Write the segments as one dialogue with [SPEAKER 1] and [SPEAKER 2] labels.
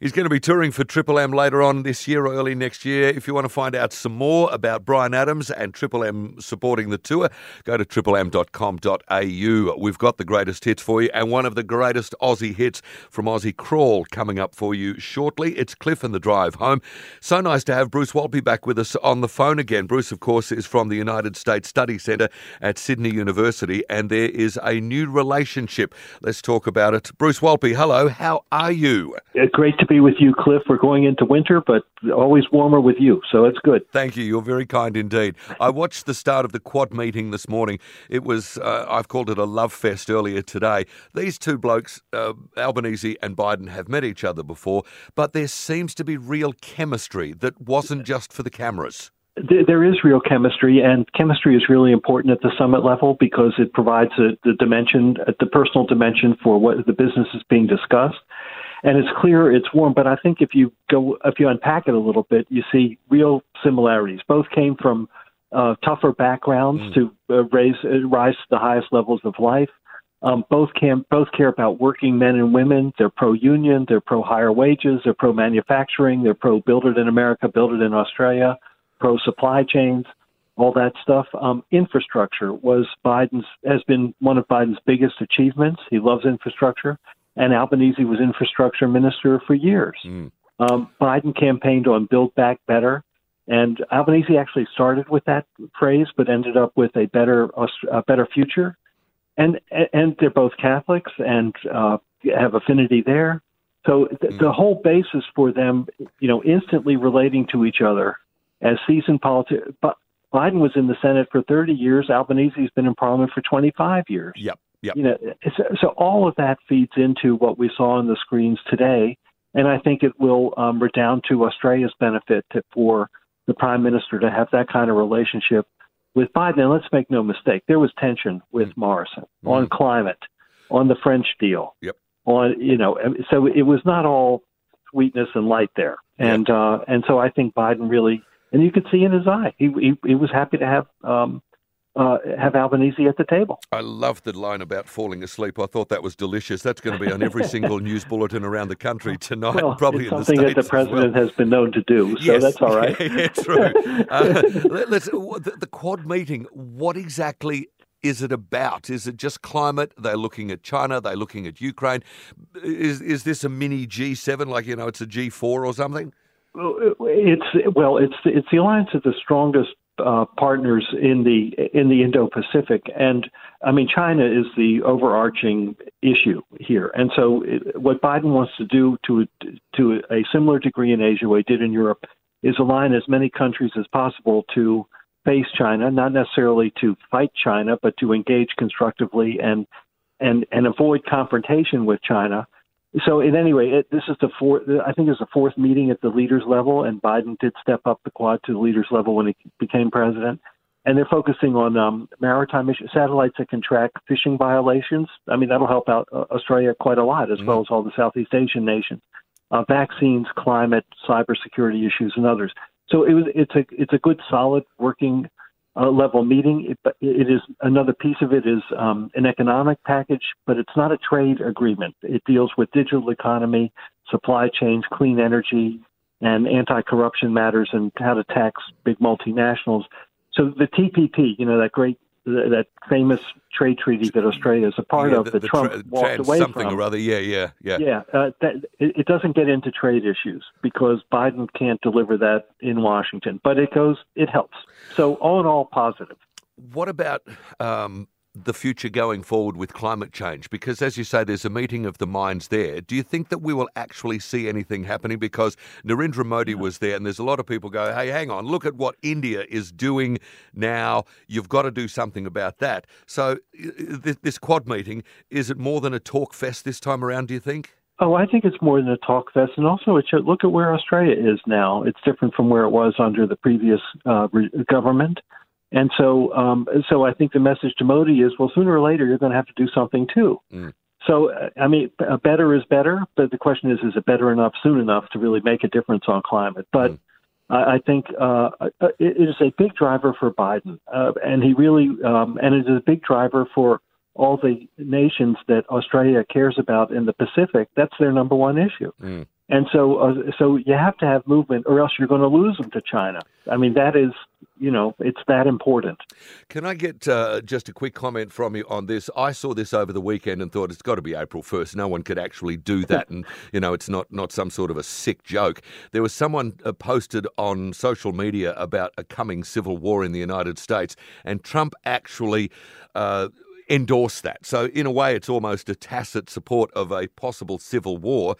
[SPEAKER 1] He's going to be touring for Triple M later on this year or early next year. If you want to find out some more about Bryan Adams and Triple M supporting the tour, go to triplem.com.au. We've got the greatest hits for you and one of the greatest Aussie hits from Aussie Crawl coming up for you shortly. It's Cliff and the Drive Home. So nice to have Bruce Wolpe back with us on the phone again. Bruce, of course, is from the United States Study Centre at Sydney University, and there is a new relationship. Let's talk about it. Bruce Wolpe, hello. How are you?
[SPEAKER 2] Uh, great to be with you, Cliff. We're going into winter, but always warmer with you, so it's good.
[SPEAKER 1] Thank you. You're very kind indeed. I watched the start of the Quad meeting this morning. It was, uh, I've called it a love fest earlier today. These two blokes, uh, Albanese and Biden, have met each other before, but there seems to be real chemistry that wasn't just for the cameras
[SPEAKER 2] there is real chemistry, and chemistry is really important at the summit level because it provides a, the dimension, the personal dimension for what the business is being discussed and it's clear it's warm. But I think if you go, if you unpack it a little bit, you see real similarities. Both came from uh, tougher backgrounds mm. to uh, raise uh, rise to the highest levels of life. Um, both can both care about working men and women. They're pro union. They're pro higher wages. They're pro manufacturing. They're pro build it in America, build it in Australia. Pro supply chains, all that stuff. Um, infrastructure was Biden's has been one of Biden's biggest achievements. He loves infrastructure and Albanese was infrastructure minister for years. Mm. Um, Biden campaigned on Build Back Better, and Albanese actually started with that phrase, but ended up with a better a better future. And and they're both Catholics and uh, have affinity there. So th- mm. the whole basis for them, you know, instantly relating to each other as seasoned politicians. But Biden was in the Senate for 30 years. Albanese's been in Parliament for 25 years.
[SPEAKER 1] Yep. Yep.
[SPEAKER 2] You know, so, so all of that feeds into what we saw on the screens today, and I think it will um, redound to Australia's benefit to, for the prime minister to have that kind of relationship with Biden. And let's make no mistake, there was tension with mm-hmm. Morrison mm-hmm. on climate, on the French deal,
[SPEAKER 1] yep.
[SPEAKER 2] on you know, so it was not all sweetness and light there, and yep. uh, and so I think Biden really, and you could see in his eye, he he, he was happy to have. Um, uh, have Albanese at the table.
[SPEAKER 1] I love the line about falling asleep. I thought that was delicious. That's going to be on every single news bulletin around the country tonight,
[SPEAKER 2] well,
[SPEAKER 1] probably
[SPEAKER 2] in something that the president
[SPEAKER 1] well.
[SPEAKER 2] has been known to do. So
[SPEAKER 1] yes.
[SPEAKER 2] that's all right.
[SPEAKER 1] yeah, true. Uh, let, us the, the quad meeting. What exactly is it about? Is it just climate? They're looking at China. They're looking at Ukraine. Is is this a mini G7? Like you know, it's a G4 or something?
[SPEAKER 2] It's well, it's it's the alliance of the strongest uh, partners in the in the Indo-Pacific, and I mean China is the overarching issue here. And so, it, what Biden wants to do to to a similar degree in Asia, what he did in Europe, is align as many countries as possible to face China, not necessarily to fight China, but to engage constructively and and and avoid confrontation with China so, in any way, it, this is the fourth. I think it's the fourth meeting at the leaders level, and Biden did step up the Quad to the leaders level when he became president. And they're focusing on um, maritime issues, satellites that can track fishing violations. I mean, that'll help out uh, Australia quite a lot, as mm-hmm. well as all the Southeast Asian nations. Uh, vaccines, climate, cybersecurity issues, and others. So it was. It's a. It's a good, solid, working uh, level meeting. It, it is another piece of it is um, an economic package, but it's not a trade agreement. It deals with digital economy, supply chains, clean energy, and anti-corruption matters, and how to tax big multinationals. So the TPP, you know, that great that famous trade treaty that Australia is a part
[SPEAKER 1] yeah,
[SPEAKER 2] of
[SPEAKER 1] the,
[SPEAKER 2] that
[SPEAKER 1] the
[SPEAKER 2] Trump
[SPEAKER 1] tra-
[SPEAKER 2] walked away
[SPEAKER 1] something
[SPEAKER 2] from.
[SPEAKER 1] or other. Yeah, yeah, yeah.
[SPEAKER 2] Yeah, uh, that, it, it, doesn't get into trade issues because Biden can't deliver that in Washington, but it goes, it helps. So all in all, positive.
[SPEAKER 1] What about um, the future going forward with climate change? Because, as you say, there's a meeting of the minds there. Do you think that we will actually see anything happening? Because Narendra Modi was there, and there's a lot of people go, hey, hang on, look at what India is doing now. You've got to do something about that. So, this quad meeting, is it more than a talk fest this time around, do you think?
[SPEAKER 2] Oh, I think it's more than a talk fest, and also it should look at where Australia is now. It's different from where it was under the previous uh, government. And so, um, so I think the message to Modi is, well, sooner or later you're going to have to do something too. Mm. So, I mean, better is better, but the question is, is it better enough soon enough to really make a difference on climate? But mm. I, think uh, it is a big driver for Biden, uh, and he really, um, and it is a big driver for all the nations that Australia cares about in the Pacific, that's their number one issue. Mm. And so, uh, so you have to have movement, or else you're going to lose them to China. I mean, that is, you know, it's that important.
[SPEAKER 1] Can I get uh, just a quick comment from you on this? I saw this over the weekend and thought it's got to be April first. No one could actually do that, and you know, it's not not some sort of a sick joke. There was someone uh, posted on social media about a coming civil war in the United States, and Trump actually. Uh, endorsed that. So, in a way, it's almost a tacit support of a possible civil war.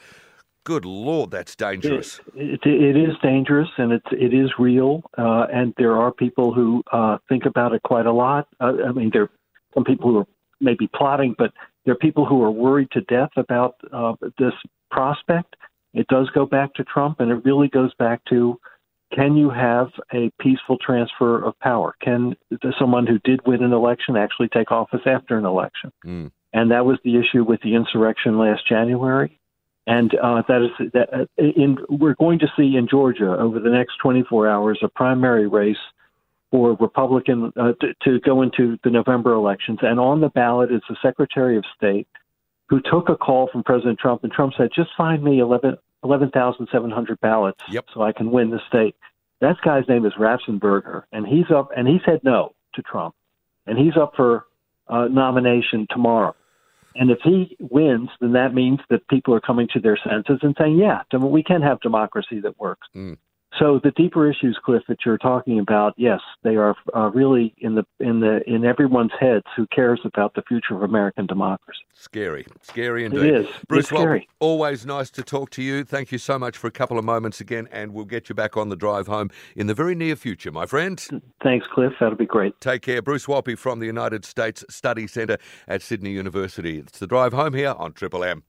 [SPEAKER 1] Good Lord, that's dangerous.
[SPEAKER 2] It, it, it is dangerous, and it's it is real. Uh, and there are people who uh, think about it quite a lot. Uh, I mean, there are some people who are maybe plotting, but there are people who are worried to death about uh, this prospect. It does go back to Trump, and it really goes back to can you have a peaceful transfer of power? Can someone who did win an election actually take office after an election? Mm. And that was the issue with the insurrection last January. And uh, that is that. Uh, in we're going to see in Georgia over the next 24 hours a primary race for Republican uh, to, to go into the November elections, and on the ballot is the Secretary of State who took a call from President Trump, and Trump said, "Just find me 11 11,700 ballots
[SPEAKER 1] yep.
[SPEAKER 2] so I can win the state." That guy's name is Raffensperger, and he's up, and he said no to Trump, and he's up for uh, nomination tomorrow. And if he wins, then that means that people are coming to their senses and saying, yeah, we can have democracy that works. Mm. So the deeper issues, Cliff, that you're talking about, yes, they are uh, really in the in the in everyone's heads who cares about the future of American democracy.
[SPEAKER 1] Scary, scary indeed.
[SPEAKER 2] It is.
[SPEAKER 1] Bruce,
[SPEAKER 2] it's scary.
[SPEAKER 1] always nice to talk to you. Thank you so much for a couple of moments again, and we'll get you back on the drive home in the very near future, my friend.
[SPEAKER 2] Thanks, Cliff. That'll be great.
[SPEAKER 1] Take care, Bruce Wolpe from the United States Study Centre at Sydney University. It's the drive home here on Triple M.